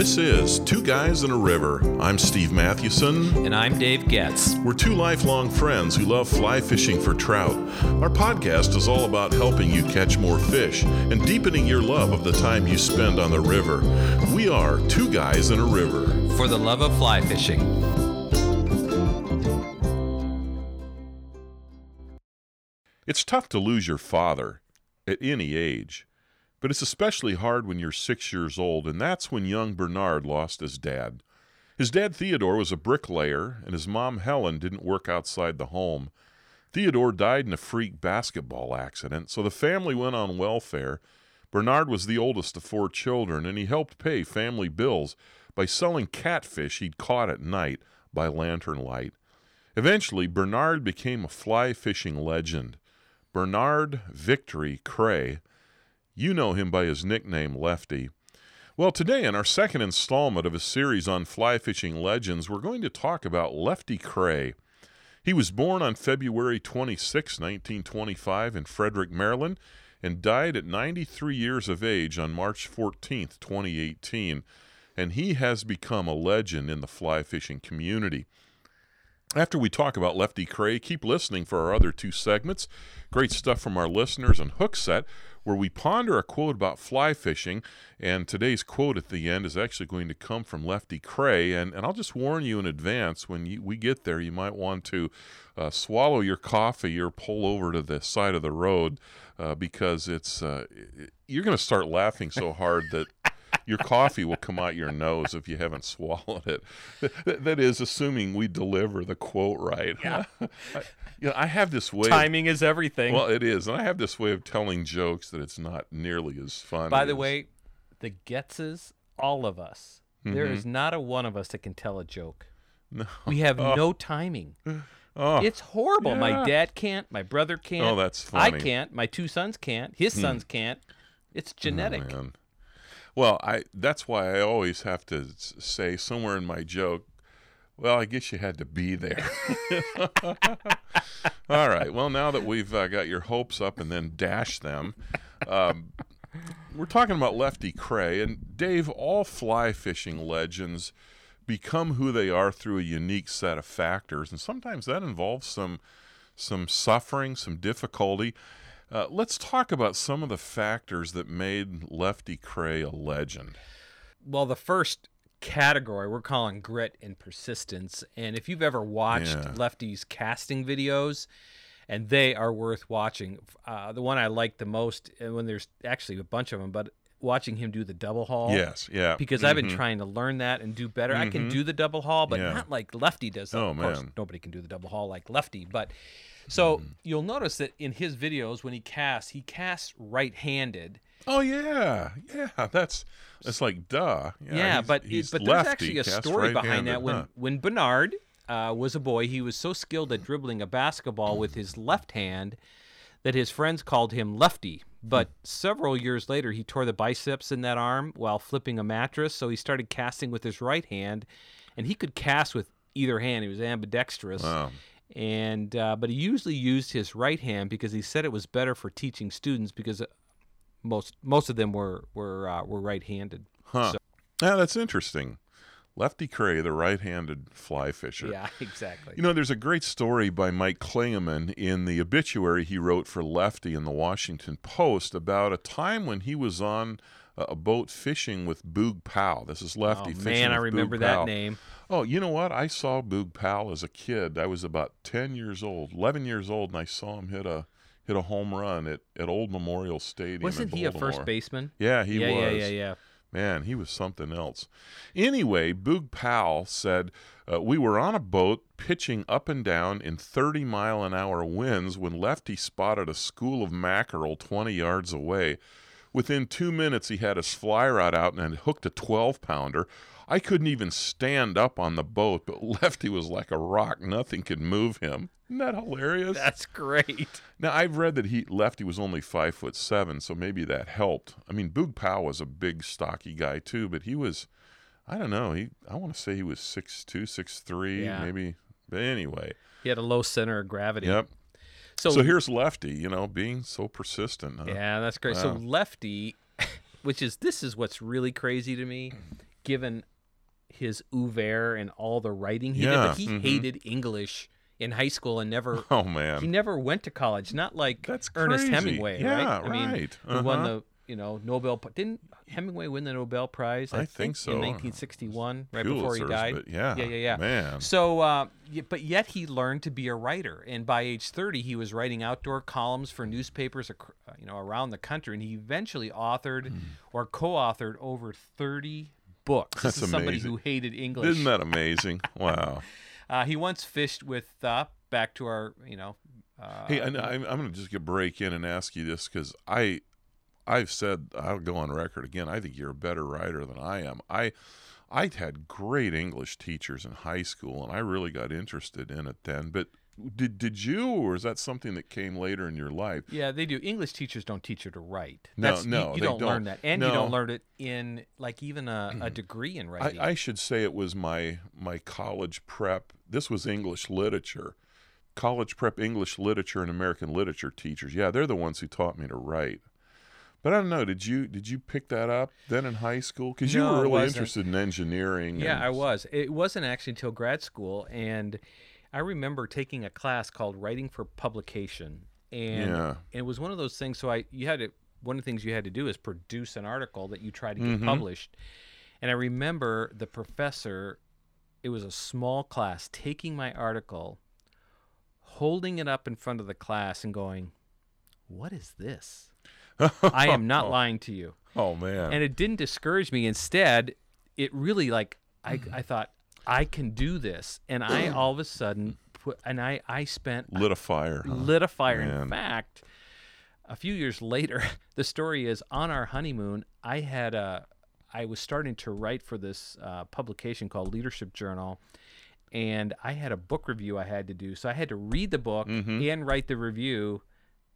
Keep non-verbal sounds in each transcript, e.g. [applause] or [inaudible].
This is Two Guys in a River. I'm Steve Mathewson. And I'm Dave Getz. We're two lifelong friends who love fly fishing for trout. Our podcast is all about helping you catch more fish and deepening your love of the time you spend on the river. We are Two Guys in a River. For the love of fly fishing. It's tough to lose your father at any age. But it's especially hard when you're six years old, and that's when young Bernard lost his dad. His dad, Theodore, was a bricklayer, and his mom, Helen, didn't work outside the home. Theodore died in a freak basketball accident, so the family went on welfare. Bernard was the oldest of four children, and he helped pay family bills by selling catfish he'd caught at night by lantern light. Eventually, Bernard became a fly fishing legend. Bernard Victory Kreh you know him by his nickname, Lefty. Well, today, in our second installment of a series on fly fishing legends, we're going to talk about Lefty Kreh. He was born on February 26, 1925, in Frederick, Maryland, and died at 93 years of age on March 14, 2018. And he has become a legend in the fly fishing community. After we talk about Lefty Kreh, keep listening for our other two segments. Great stuff from our listeners on Hookset, where we ponder a quote about fly fishing. And today's quote at the end is actually going to come from Lefty Kreh. And, and I'll just warn you in advance when you, we get there, you might want to uh, swallow your coffee or pull over to the side of the road uh, because it's uh, you're going to start laughing so hard that your coffee will come out your nose if you haven't swallowed it. That, that is assuming we deliver the quote right. Yeah. [laughs] I, you know, I have this way. Timing is everything. Well, it is, and I have this way of telling jokes that it's not nearly as fun. By the as- way, the Getzes, all of us, there is not a one of us that can tell a joke. no. We have [laughs] no timing. Oh, It's horrible. My dad can't. My brother can't. Oh, that's I funny. Hmm. can't. My two sons can't. His sons can't. It's genetic. Oh, man. Well, I that's why I always have to say somewhere in my joke. Well, I guess you had to be there. [laughs] All right. Well, now that we've uh, got your hopes up and then dashed them, um, we're talking about Lefty Kreh and Dave. All fly fishing legends become who they are through a unique set of factors, and sometimes that involves some some suffering, some difficulty. Uh, let's talk about some of the factors that made Lefty Kreh a legend. well, the first category we're calling grit and persistence. And if you've ever watched Yeah. Lefty's casting videos, and they are worth watching. Uh, the one I like the most, and when there's actually a bunch of them, but watching him do the double haul. Yes, yeah. Because I've been Mhm. trying to learn that and do better. I can do the double haul, but Yeah. not like Lefty does. Oh, of course, man. nobody can do the double haul like Lefty. But so Mm-hmm. you'll notice that in his videos, when he casts, he casts right-handed. Oh yeah, yeah. That's that's like duh. Yeah, Yeah, he's- but he's but there's lefty, actually a story behind that. When huh? when Bernard uh, was a boy, he was so skilled at dribbling a basketball with his left hand that his friends called him Lefty. But several years later, he tore the biceps in that arm while flipping a mattress, so he started casting with his right hand, and he could cast with either hand. He was ambidextrous. Wow. And uh, but he usually used his right hand because he said it was better for teaching students because uh, most most of them were were uh, were right-handed. Huh. Yeah, that's interesting. Lefty Kreh, the right-handed fly fisher. Yeah, [laughs] exactly. You know, there's a great story by Mike Klingaman in the obituary he wrote for Lefty in the Washington Post about a time when he was on a boat fishing with Boog Powell. This is Lefty Oh, fishing man, I with Boog remember Powell. that name. Oh, you know what? I saw Boog Powell as a kid. I was about 10 years old, 11 years old, and I saw him hit a hit a home run at, at Old Memorial Stadium. Wasn't he a first baseman? Yeah, he yeah, was. yeah, yeah, yeah. Man, he was something else. Anyway, Boog Powell said, uh, We were on a boat pitching up and down in 30 mile an hour winds when Lefty spotted a school of mackerel 20 yards away. Within two minutes, he had his fly rod out and had hooked a 12 pounder. I couldn't even stand up on the boat, but [laughs] Lefty was like a rock. Nothing could move him. Isn't that hilarious? That's great. Now I've read that he Lefty was only five foot seven, so maybe that helped. I mean, Boog Powell was a big, stocky guy too, but he was, I don't know, he I want to say he was six two, six three, Yeah. maybe. But anyway, He had a low center of gravity. yep. So, So, here's Lefty, you know, being so persistent. Huh? yeah, that's great. So Lefty, [laughs] which is this is what's really crazy to me. given his oeuvre and all the writing he did, but he mhm. hated English in high school and never [laughs] Oh man, he never went to college. Not like That's Ernest crazy. Hemingway, Yeah, right? I mean, right. won Uh-huh. the you know Nobel? Didn't Hemingway win the Nobel Prize? I think so. in 1961, right before he died. Yeah, yeah, yeah, yeah. Man, So, uh, but yet he learned to be a writer, and by age 30, he was writing outdoor columns for newspapers, uh, you know, around the country, and he eventually authored Hmm. or co-authored over 30 books. This That's is somebody amazing. who hated English. isn't that amazing? Wow. [laughs] Uh, he once fished with uh, back to our, you know. Uh, Hey, I'm, I'm going to just get break in and ask you this because I, I've said I'll go on record again. I think you're a better writer than I am. I, I had great English teachers in high school, and I really got interested in it then. But did did you, or is that something that came later in your life? Yeah, they do. English teachers don't teach you to write. No, That's- you- no, you, they don't, learn don't. that, and you don't learn it in like even a, a [clears throat] degree in I, writing. I should say it was my my college prep. This was English literature, college prep English literature and American literature teachers. Yeah, they're the ones who taught me to write. But I don't know. Did you did you pick that up then in high school? Because you No, were really interested in engineering. Yeah, and- I was. It wasn't actually until grad school, and I remember taking a class called Writing for Publication, and Yeah. it was one of those things. So I, you had to. One of the things you had to do is produce an article that you try to get Mhm. published. And I remember the professor. It was a small class taking my article, holding it up in front of the class, and going, "What is this? I am not [laughs] lying to you." Oh man. and it didn't discourage me instead it really like i, Mm-hmm. I thought i can do this and i [clears throat] all of a sudden put and i i spent Lit a fire. huh? lit a fire Man. in fact a few years [laughs] later the story is on our honeymoon i had a i was starting to write for this uh, publication called leadership journal and i had a book review i had to do so i had to read the book Mhm. and write the review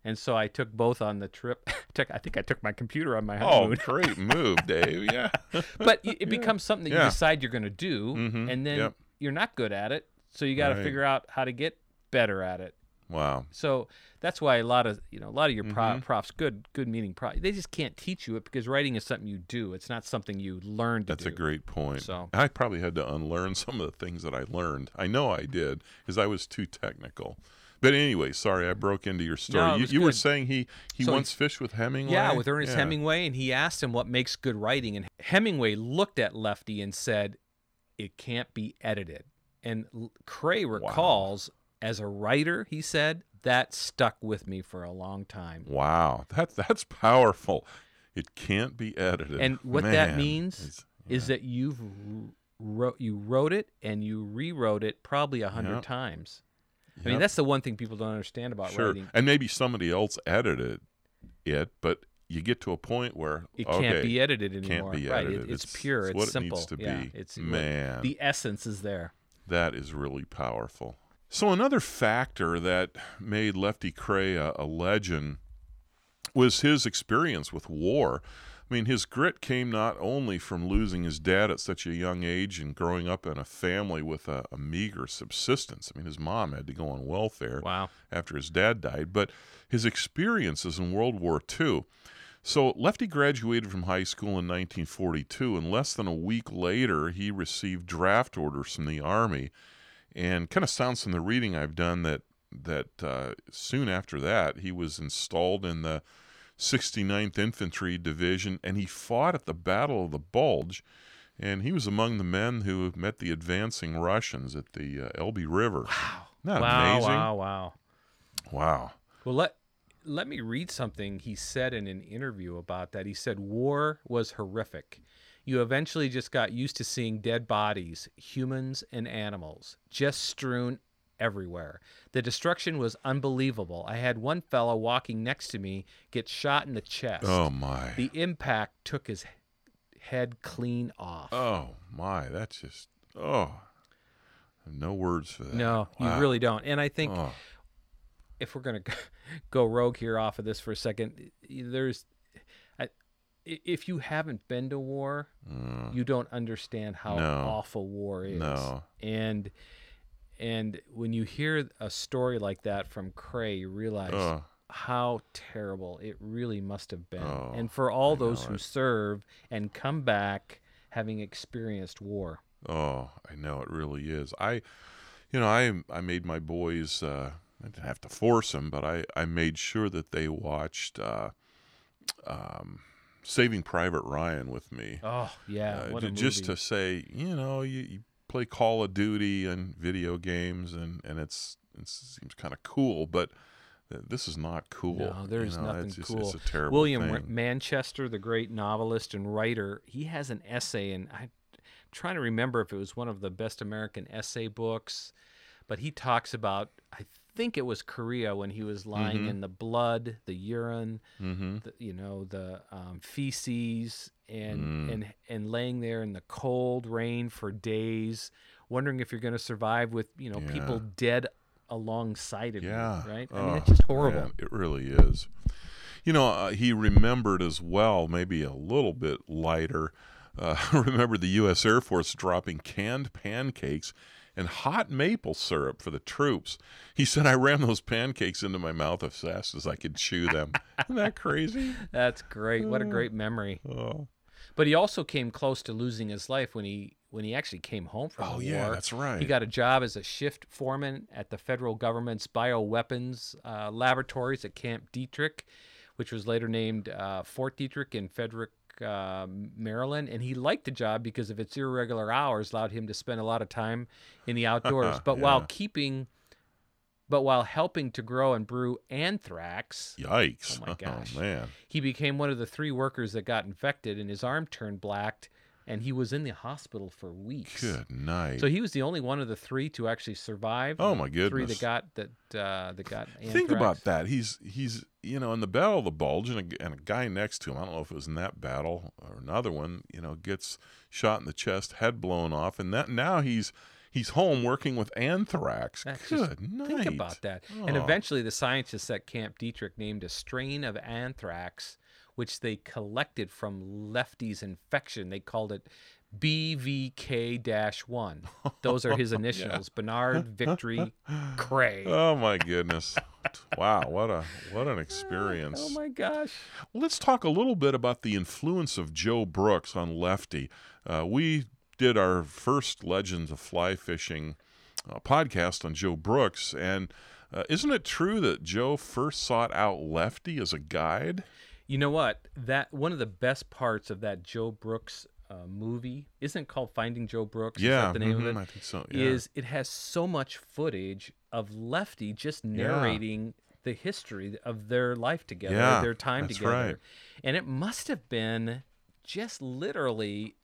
and so i took both on the trip [laughs] took, i think i took my computer on my honeymoon. Oh, great move, [laughs] Dave. Yeah. but it, it becomes something that Yeah. you decide you're going to do, Mhm. and then Yep. you're not good at it, so you got to Right. figure out how to get better at it. Wow. So that's why a lot of you know a lot of your pro- Mhm. profs, good good meaning prof, they just can't teach you it because writing is something you do. It's not something you learn to That's do. a great point. So- I probably had to unlearn some of the things that I learned. I know I did because I was too technical. But anyway, sorry, I broke into your story. No, you you were saying he he So he- once fished with Hemingway. Yeah, with Ernest Yeah. Hemingway, and he asked him what makes good writing, and Hemingway looked at Lefty and said, "It can't be edited." And Kreh recalls, as a writer, he said that stuck with me for a long time. Wow, that that's powerful. It can't be edited. And what that means it's- is that you've wrote you wrote it and you rewrote it probably a hundred Yep. times. I mean, that's the one thing people don't understand about sure, writing. and maybe somebody else edited it, but you get to a point where It okay, can't be edited anymore. can't be right? edited. It, it's, pure. It's, what simple. it needs to yeah, be. It's Man, the essence is there. That is really powerful. So another factor that made Lefty Kreh a, a legend was his experience with war. I mean, his grit came not only from losing his dad at such a young age and growing up in a family with a, a meager subsistence. I mean, his mom had to go on welfare Wow. after his dad died, but his experiences in World War II. So Lefty graduated from high school in 1942, and less than a week later, he received draft orders from the Army. And kind of sounds from the reading I've done that that uh, soon after that, he was installed in the 69th Infantry Division, and he fought at the Battle of the Bulge. And he was among the men who met the advancing Russians at the uh, Elbe River. Wow! Not wow, amazing. wow, wow. Wow. Well, let let me read something he said in an interview about that. He said war was horrific. You eventually just got used to seeing dead bodies, humans and animals, just strewn everywhere. The destruction was unbelievable. I had one fellow walking next to me get shot in the chest. Oh my. The impact took his head clean off. Oh my. That's just. Oh. No words for that. no, Wow. you really don't. And I think Oh. if we're gonna [laughs] go- go rogue here off of this for a second, there's, if you haven't been to war, Mm. you don't understand how No. awful war is. No. And and when you hear a story like that from Kreh, you realize Ugh. how terrible it really must have been. Oh, and for all I those who it. serve and come back having experienced war. Oh, I know it really is. I, you know, I I made my boys. Uh, I didn't have to force them, but I I made sure that they watched uh, um, Saving Private Ryan with me. Oh yeah, Uh, what ju- a just movie. to say, you know, you, you play Call of Duty and video games, and and it's it seems kind of cool, but this is not cool. No, you there's know, nothing it's just- cool. It's a terrible William thing. R- Manchester, the great novelist and writer, he has an essay, and I'm trying to remember if it was one of the best American essay books, but he talks about, I think it was Korea when he was lying Mhm. in the blood, the urine, mm-hmm. the, you know, the um, feces, and Mm. and and laying there in the cold rain for days, wondering if you're going to survive with you know people dead alongside of Yeah. you, right? I mean, Oh, it's just horrible. man, it really is. You know, uh, he remembered as well, maybe a little bit lighter. Uh, [laughs] remember the U.S. Air Force dropping canned pancakes and hot maple syrup for the troops. He said, I ran those pancakes into my mouth as fast as I could chew them. [laughs] Isn't that crazy? [laughs] That's great. What a great memory. Oh, But he also came close to losing his life when he when he actually came home from oh the yeah, war. that's right. He got a job as a shift foreman at the federal government's bioweapons uh, laboratories at Camp Detrick, which was later named uh, Fort Detrick in Frederick, uh, Maryland. And he liked the job because of its irregular hours allowed him to spend a lot of time in the [laughs] outdoors. but while keeping, but while helping to grow and brew anthrax, Yikes. Oh my [laughs] gosh. man. he became one of the three workers that got infected, and his arm turned black, and he was in the hospital for weeks. Good night. So he was the only one of the three to actually survive. Oh, my Three goodness. that got that uh, that got. Think about that. He's he's you know in the battle of the bulge, and a, and a guy next to him. I don't know if it was in that battle or another one. You know, gets shot in the chest, head blown off, and that now he's he's home working with anthrax. That's Good night. Think about that. And Oh. eventually, the scientists at Camp Detrick named a strain of anthrax, which they collected from Lefty's infection. They called it BVK-1. Those are his [laughs] initials: Bernard [laughs] Victory Kreh. Oh my goodness! wow, what a what an [laughs] experience. Oh my gosh! Let's talk a little bit about the influence of Joe Brooks on Lefty. Uh, we did our first Legends of Fly Fishing uh, podcast on Joe Brooks, and uh, isn't it true that Joe first sought out Lefty as a guide? You know what? That one of the best parts of that Joe Brooks uh, movie isn't called Finding Joe Brooks. Is yeah, that the name mhm, of I think so. Yeah. Is it has so much footage of Lefty just narrating the history of their life together, Yeah, their time together, right. and it must have been just literally.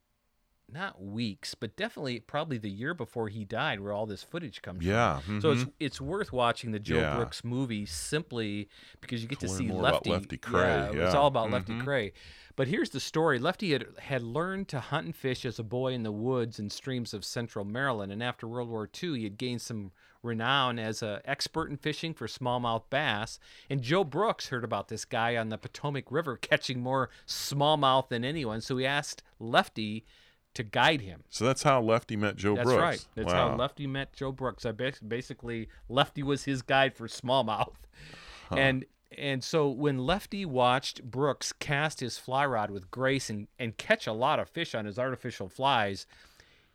Not weeks, but definitely probably the year before he died, where all this footage comes from. Yeah, from. So it's mhm. it's worth watching the Joe Yeah. Brooks movie simply because you get To to, see Lefty. Lefty Kreh, Yeah, yeah. all about Lefty Mhm. Kreh. But here's the story: Lefty had had learned to hunt and fish as a boy in the woods and streams of central Maryland, and after World War II, he had gained some renown as an expert in fishing for smallmouth bass. And Joe Brooks heard about this guy on the Potomac River [laughs] catching more smallmouth than anyone, so he asked Lefty to guide him. so that's how Lefty met Joe That's Brooks. right. That's wow. how Lefty met Joe Brooks. I basically Lefty was his guide for smallmouth, and and so when Lefty watched Brooks cast his fly rod with grace and and catch a lot of fish on his artificial flies,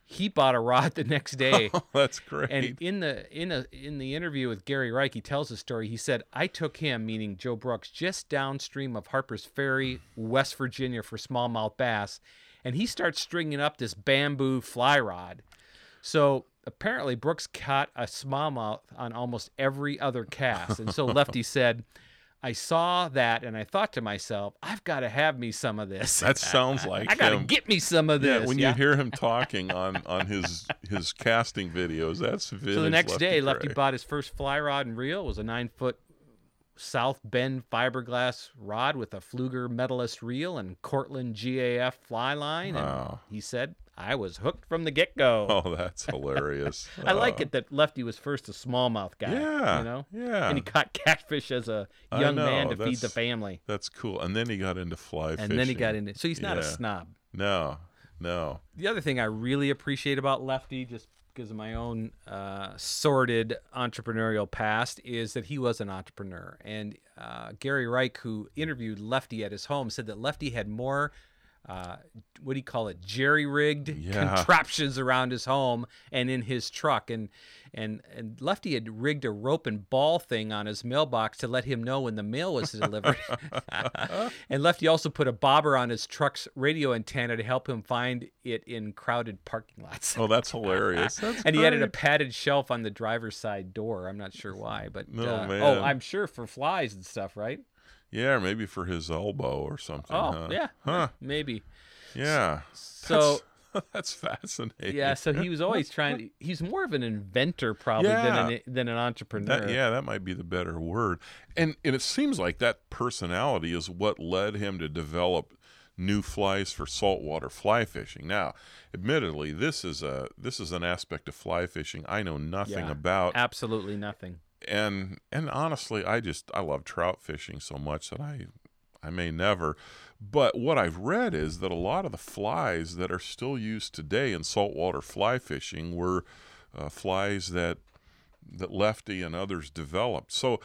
he bought a rod the next [laughs] day. Oh, that's great. And in the in a in the interview with Gary Reich, he tells the story. He said, "I took him, meaning Joe Brooks, just downstream of Harper's Ferry, West Virginia, for smallmouth bass, and he starts stringing up this bamboo fly rod. So apparently, Brooks caught a smallmouth on almost every other cast, and so [laughs] Lefty said." I saw that and I thought to myself, I've got to have me some of this. that sounds [laughs] like I got to get me some of this. yeah, when yeah? you hear him [laughs] talking on on his his casting videos, that's So the next Lefty day, Lefty bought his first fly rod and reel. It was a nine foot South Bend fiberglass rod with a Pflueger Medalist reel and Cortland GAF fly line. And Wow. he said, I was hooked from the get go. [laughs] Oh, that's hilarious. I uh, like Oh. it that Lefty was first a smallmouth guy. Yeah, You know? yeah. And he caught catfish as a young man to feed the family. That's cool. And then he got into fly And fishing. then he got into So he's not a snob. No, no. the other thing I really appreciate about Lefty, just because of my own uh, sordid entrepreneurial past, is that he was an entrepreneur. And uh, Gary Reich, who interviewed Lefty at his home, said that Lefty had more uh, what do you call it? Jerry rigged Yeah. contraptions around his home and in his truck, and and and Lefty had rigged a rope and ball thing on his mailbox to let him know when the mail was delivered. [laughs] and Lefty also put a bobber on his truck's radio antenna to help him find it in crowded parking lots. Oh, that's hilarious. That's and he added a padded shelf on the driver's side door. I'm not sure why, but uh, oh, I'm sure for flies and stuff, right? Yeah, maybe for his elbow or something. Oh, huh? yeah, Huh. maybe. Yeah. So that's, [laughs] that's fascinating. yeah, so he was always [laughs] trying. To, he's more of an inventor probably than an than an entrepreneur. That, yeah, that might be the better word. And and it seems like that personality is what led him to develop new flies for saltwater fly fishing. Now, admittedly, this is a this is an aspect of fly fishing I know nothing Yeah, about. Absolutely nothing. And and honestly, I just I love trout fishing so much that I I may never. But what I've read is that a lot of the flies that are still used today in saltwater fly fishing were uh, flies that that Lefty and others developed. So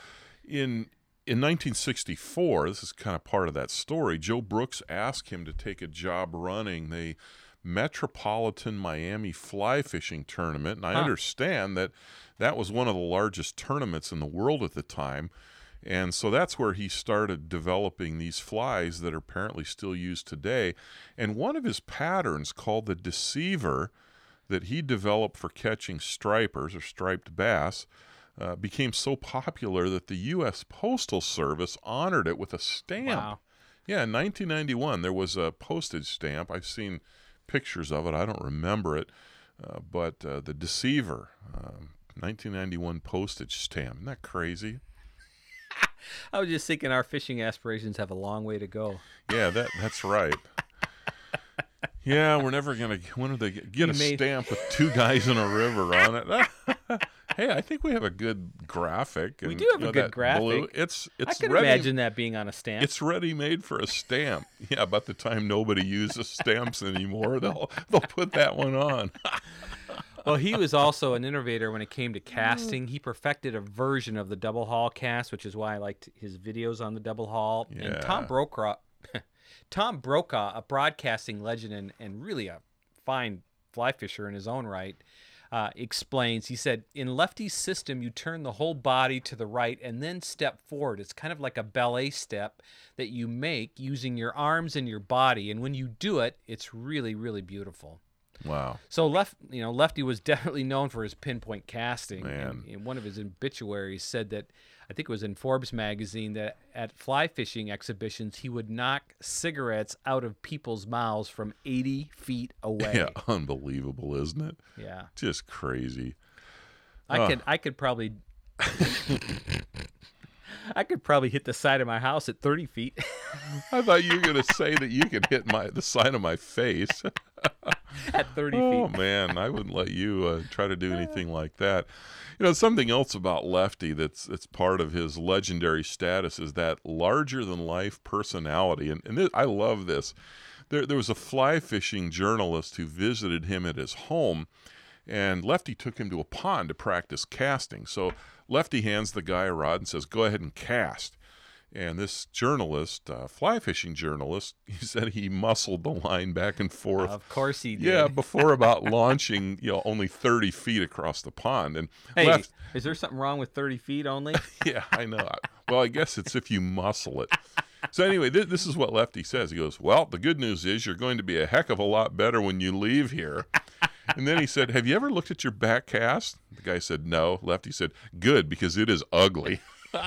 in in 1964, this is kind of part of that story. Joe Brooks asked him to take a job running the Metropolitan Miami Fly Fishing Tournament, and I Huh. understand that that was one of the largest tournaments in the world at the time. And so that's where he started developing these flies that are apparently still used today. And one of his patterns, called the Deceiver, that he developed for catching stripers or striped bass, uh, became so popular that the U.S. Postal Service honored it with a stamp. Wow. Yeah, in 1991, there was a postage stamp. I've seen pictures of it. I don't remember it. Uh, but uh, the Deceiver, um, 1991 postage stamp. Isn't that crazy? [laughs] I was just thinking our fishing aspirations have a long way to go. Yeah, that that's right. Yeah, we're never gonna. When are they get, get a made- stamp with two guys in a river on it? Hey, I think we have a good graphic. We do have you a know, good that blue- graphic. It's it's I can ready. imagine that being on a stamp. It's ready made for a stamp. [laughs] Yeah, about the time nobody uses stamps anymore, they'll they'll put that one on. [laughs] well, he was also an innovator when it came to casting. He perfected a version of the double haul cast, which is why I liked his videos on the double haul. And Tom Brokaw, [laughs] Tom Brokaw, a broadcasting legend and, and really a fine fly fisher in his own right, uh, explains. He said, "In Lefty's system, you turn the whole body to the right and then step forward. It's kind of like a ballet step that you make using your arms and your body. And when you do it, it's really, really beautiful." Wow. So left, you know, Lefty was [laughs] definitely known for his pinpoint casting. Man. And, and one of his obituaries said that I think it was in Forbes magazine that at fly fishing exhibitions he would knock cigarettes out of people's mouths from 80 feet away. Yeah, [laughs] unbelievable, isn't it? Yeah. Just crazy. I Ugh. could I could probably [laughs] I could probably hit the side of my house at 30 feet. [laughs] I thought you were gonna say that you could hit my the side of my face. [laughs] at 30 Oh feet. man, I wouldn't let you uh, try to do anything like that. You know, something else about Lefty that's that's part of his legendary status is that larger than life personality, and and this, I love this. There there was a fly fishing journalist who visited him at his home, and Lefty took him to a pond to practice casting. So Lefty hands the guy a rod and says, "Go ahead and cast." And this journalist, uh, fly fishing journalist, [laughs] he said he muscled the line back and forth Of course he did. yeah, before about [laughs] launching, you know, only 30 feet across the pond. And Hey, left, is there something wrong with 30 feet only? [laughs] yeah, I know. Well, I guess it's if you muscle it. So anyway, th- this is what Lefty says. He goes, "Well, the good news is you're going to be a heck of a lot better when you leave here." And then he said, "Have you ever looked at your back cast?" The guy said, "No." Lefty said, "Good, because it is ugly." [laughs]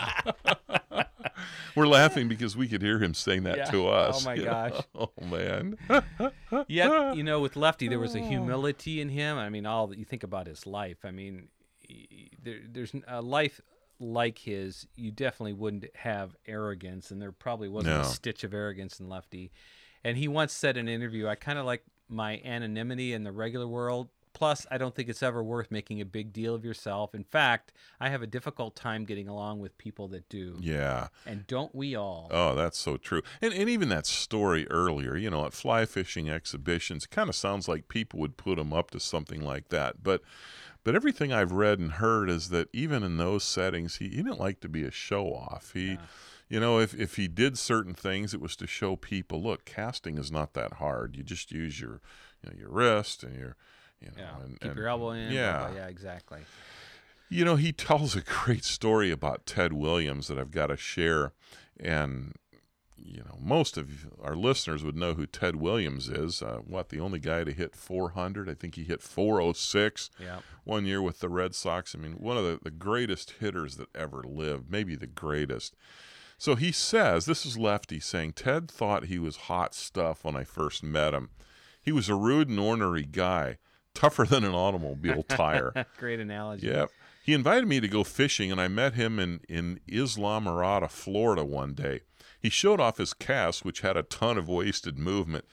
We're laughing because we could hear him saying that Yeah. to us. Oh, my you know? gosh. [laughs] Oh man. [laughs] Yet, you know, with Lefty, there was a oh. humility in him. I mean, all that you think about his life. I mean, there, there's a life like his. You definitely wouldn't have arrogance, and there probably wasn't No. a stitch of arrogance in Lefty. And he once said in an interview, "I kind of like my anonymity in the regular world." Plus, I don't think it's ever worth making a big deal of yourself. In fact, I have a difficult time getting along with people that do. Yeah. And don't we all? Oh, that's so true. And and even that story earlier, you know, at fly fishing exhibitions, it kind of sounds like people would put him up to something like that. But but everything I've read and heard is that even in those settings, he, he didn't like to be a show off. He you know, if if he did certain things, it was to show people, look, casting is not that hard. You just use your, you know, your wrist and your, you know, Yeah. and, Keep and- your elbow in. Yeah, blah, yeah, exactly. you know, he tells a great story about Ted Williams that I've got to share. And, you know, most of our listeners would know who Ted Williams is. Uh, what, the only guy to hit 400? I think he hit 406 Yeah. one year with the Red Sox. I mean, one of the, the greatest hitters that ever lived, maybe the greatest. So he says, this is Lefty saying, Ted thought he was hot stuff when I first met him. He was a rude and ornery guy, tougher than an automobile [laughs] tire. Great analogy. Yep. He invited me to go fishing, and I met him in, in Islamorada, Florida one day. He showed off his cast, which had a ton of wasted movement.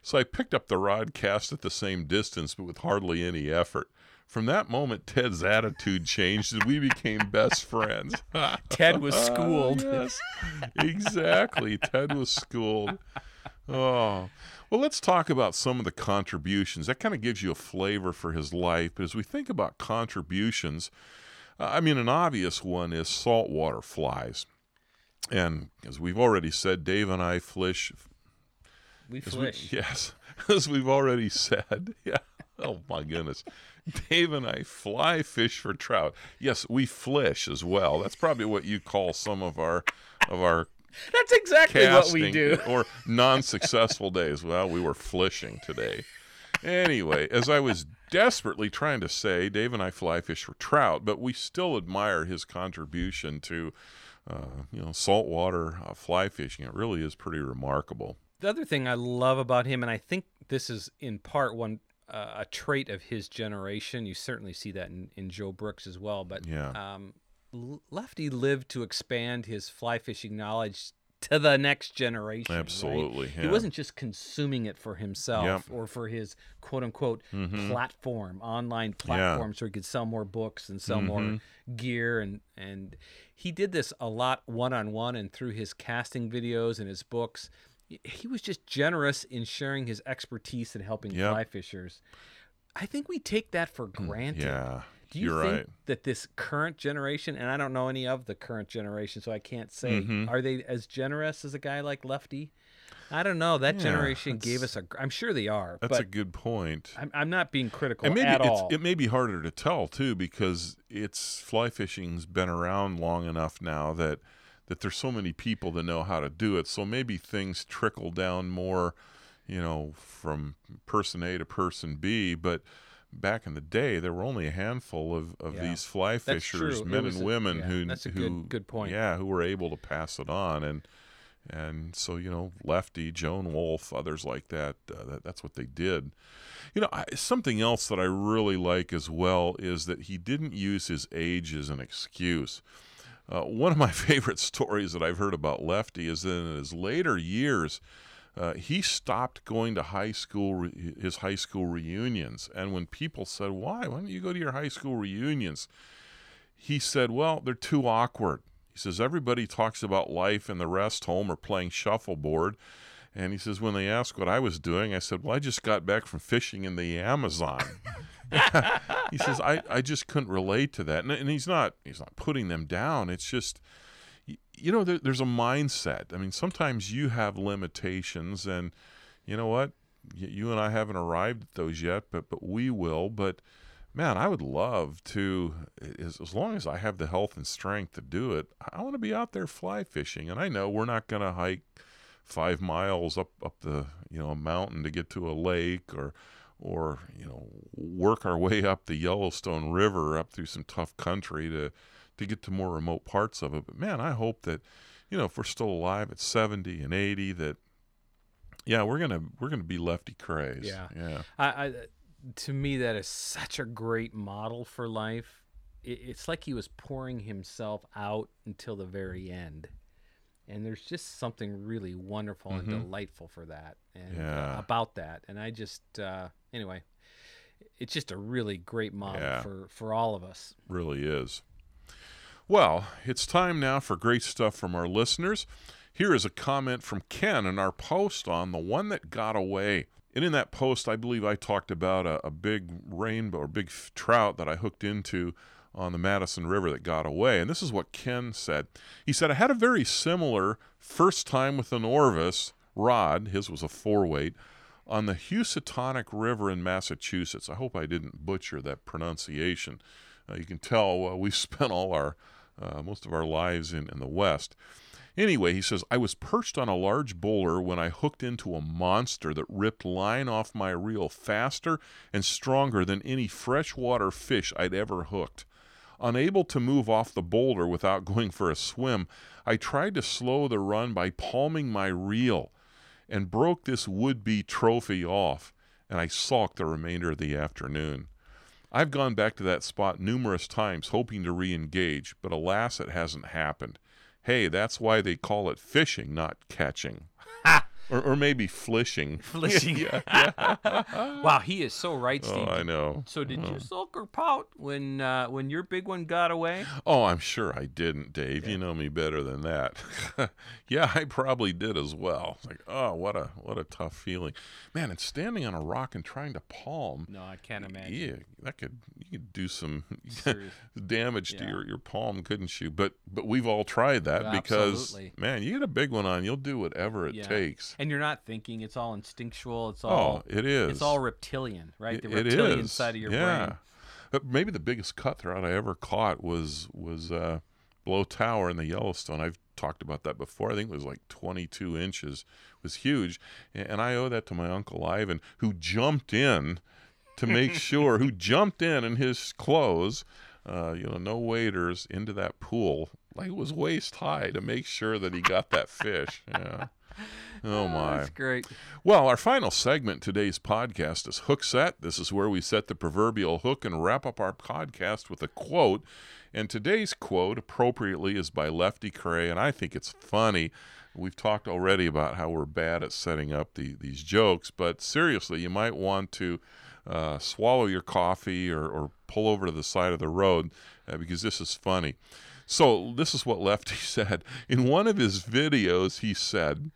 So I picked up the rod cast at the same distance, but with hardly any effort. From that moment, Ted's attitude changed, and we became best friends. [laughs] Ted was [laughs] ah, schooled. yes, exactly. Ted was schooled. [laughs] Oh, well, let's talk about some of the contributions. That kind of gives you a flavor for his life. But as we think about contributions, uh, I mean, an obvious one is saltwater flies. And as we've already said, Dave and I fish. We fish. yes, [laughs] as we've already said. [laughs] Yeah. Oh my goodness. Dave and I fly fish for trout. Yes, we flish as well. That's probably what you call some of our of our That's exactly what we do. or non-successful [laughs] days. Well, we were flishing today. Anyway, as I was desperately trying to say, Dave and I fly fish for trout, but we still admire his contribution to, uh, you know, saltwater uh, fly fishing. It really is pretty remarkable. The other thing I love about him, and I think this is in part one uh, a trait of his generation. You certainly see that in, in Joe Brooks as well. But Yeah. um, L- Lefty lived to expand his fly fishing knowledge to the next generation. right? Absolutely, He wasn't just consuming it for himself Yep. or for his quote unquote Mhm. platform, online platform, so he could sell more books and sell more Mhm. gear and and he did this a lot one on one and through his casting videos and his books. He was just generous in sharing his expertise and helping Yep. fly fishers. I think we take that for granted. Yeah, Do you you're think right. that this current generation, and I don't know any of the current generation, so I can't say, Mhm. are they as generous as a guy like Lefty? I don't know. That Yeah, generation gave us a. I'm sure they are, That's a good point. I'm, I'm not being critical and maybe at it's, all. it may be harder to tell too because it's fly fishing's been around long enough now that that there's so many people that know how to do it so maybe things trickle down more you know from person a to person b but back in the day there were only a handful of, of Yeah. these fly fishers. Men and a- women yeah, who that's a who good- good point. yeah who were able to pass it on and and so you know lefty Joan Wulff others like that, uh, that that's what they did you know I, something else that i really like as well is that he didn't use his age as an excuse uh, one of my [laughs] favorite stories that i've heard about lefty is that in his later years uh, he stopped going to high school re- his high school reunions and when people said why why don't you go to your high school reunions he said, Well, they're too awkward. He says, Everybody talks about life in the rest home or playing shuffleboard. And he says, When they asked what I was doing, I said, Well, I just got back from fishing in the Amazon. [laughs] he says, I, I just couldn't relate to that. And, and he's not he's not putting them down. It's just you know, there, there's a mindset. I mean, sometimes you have limitations, and you know what? You and I haven't arrived at those yet, but but we will. But man, I would love to, as, as long as I have the health and strength to do it, I want to be out there fly fishing. And I know we're not going to hike five miles up, up the, you know, a mountain to get to a lake or, or, you know, work our way up the Yellowstone River up through some tough country to, to get to more remote parts of it. But man, I hope that, you know, if we're still alive at 70 and 80, that, yeah, we're gonna we're gonna be lefty Krehs. Yeah. yeah, I, I, to me, that is such a great model for life. It, it's like he was pouring himself out until the very end, and there's just something really wonderful and delightful for that, and uh, Mm-hmm. About that. And I just, uh, anyway, it's just a really great model Yeah. for for all of us. really is. Well, it's time now for great stuff from our listeners. Here is a comment from Ken in our post on the one that got away. And in that post, I believe I talked about a, a big rainbow or big trout that I hooked into on the Madison River that got away. And this is what Ken said. He said, I had a very similar first time with an Orvis rod, his was a four weight, on the Housatonic River in Massachusetts. I hope I didn't butcher that pronunciation. Uh, you can tell uh, we've [laughs] spent all our uh, most of our lives in, in the West. Anyway, he says, I was perched on a large boulder when I hooked into a monster that ripped line off my reel faster and stronger than any freshwater fish I'd ever hooked. Unable to move off the boulder without going for a swim, I tried to slow the run by palming my reel and broke this would be trophy off, and I sulked the remainder of the afternoon. I've gone back to that spot numerous times hoping to re engage, but alas, it hasn't happened. Hey, that's why they call it fishing, not catching. [laughs] or, or maybe flishing. [laughs] Flishing. yeah, [laughs] yeah. wow, he is so right, Steve. Oh, Steve. I know. so did Oh. you sulk or pout when uh, when your big one got away? Oh, I'm sure I didn't, Dave. You know me better than that. [laughs] yeah, I probably did as well. Like, oh, what a what a tough feeling, man. And standing on a rock and trying to palm, No, I can't imagine. yeah, that could you could do some damage to your, your palm, couldn't you? But but we've all tried that Yeah, because absolutely. man, you get a big one on, you'll do whatever it Yeah. takes. And you're not thinking; it's all instinctual. It's all. Oh, it is. it's all reptilian, right? It- the it reptilian is. side of your yeah. brain. Uh, Maybe the biggest cutthroat I ever caught was was uh, Blow Tower in the Yellowstone. I've talked about that before. I think it was like 22 inches. It was huge, and I owe that to my uncle Ivan, who jumped in to make [laughs] sure, who jumped in in his clothes, uh, you know, no waders, into that pool like it was waist high to make sure that he got that fish. Yeah. [laughs] Oh my. That's great. Well, our final segment today's podcast is Hook Set. This is where we set the proverbial hook and wrap up our podcast with a quote. And today's quote, appropriately, is by Lefty Kreh, and I think it's funny. We've talked already about how we're bad at setting up the, these jokes, but seriously, you might want to uh, swallow your coffee or, or pull over to the side of the road uh, because this is funny. So, this is what Lefty [laughs] said. In one of his videos, he said,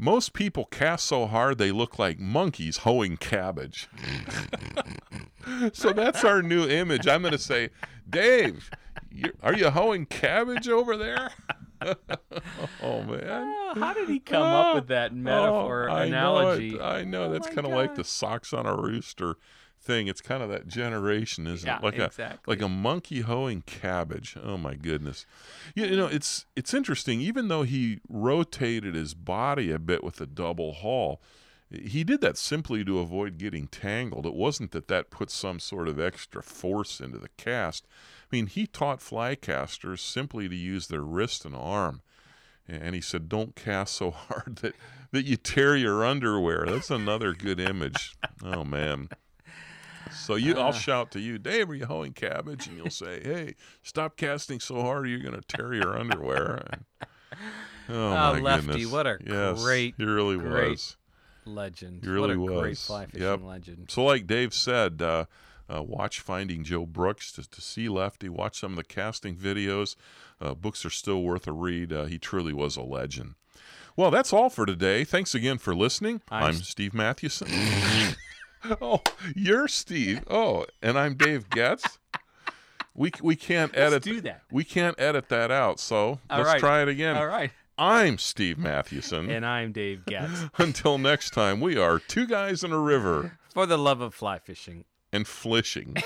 most people cast so hard they look like monkeys hoeing cabbage. so that's our new image. I'm going to say, Dave, are you hoeing cabbage over there? [laughs] oh man. Oh, how did he come up with that oh, metaphor Oh, I analogy? Know it. I know Oh that's kind of like the socks on a rooster thing. It's kind of that generation, isn't Yeah, it? Like exactly. a like a monkey hoeing cabbage. Oh my goodness. You, you know, it's it's interesting. Even though he rotated his body a bit with a double haul, he did that simply to avoid getting tangled. It wasn't that that put some sort of extra force into the cast. I mean, he taught fly casters simply to use their wrist and arm. And he said, "Don't cast so [laughs] hard that that you tear your underwear." That's another good image. Oh man. So you, I'll shout to you, Dave. Are you hoeing cabbage? And you'll say, "Hey, stop casting so hard, or you're going to tear your underwear." And- [laughs] oh my Lefty, goodness! what a yes, great, he really great was. legend. He really what a great fly fishing Yep. legend. So, like Dave said, uh, uh, watch Finding Joe Brooks to, to see Lefty. Watch some of the casting videos. Uh, books are still worth a read. Uh, he truly was a legend. Well, that's all for today. Thanks again for listening. I'm I'm, Steve Mathewson. [laughs] [laughs] oh, you're Steve. Oh, and I'm Dave Getz. We, we can't Let's edit do that. we can't edit that out. So All let's right. try it again. All right. I'm Steve Mathewson. And I'm Dave Getz. [laughs] Until next time, we are two guys in a river For the love of fly fishing. and flishing. [laughs]